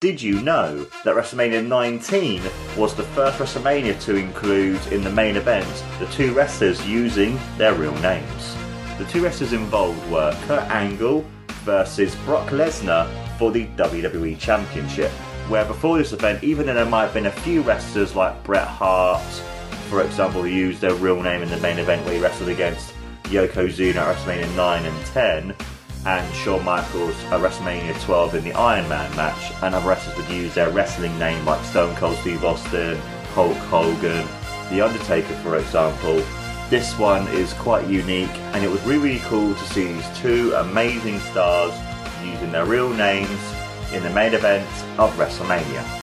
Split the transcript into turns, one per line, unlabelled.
Did you know that WrestleMania 19 was the first WrestleMania to include in the main event the two wrestlers using their real names? The two wrestlers involved were Kurt Angle versus Brock Lesnar for the WWE Championship. Where before this event, even though there might have been a few wrestlers like Bret Hart, for example, who used their real name in the main event where he wrestled against Yokozuna at WrestleMania 9 and 10, and Shawn Michaels at WrestleMania 12 in the Iron Man match, and other wrestlers would use their wrestling name like Stone Cold Steve Austin, Hulk Hogan, The Undertaker, for example. This one is quite unique, and it was really, really cool to see these two amazing stars using their real names in the main event of WrestleMania.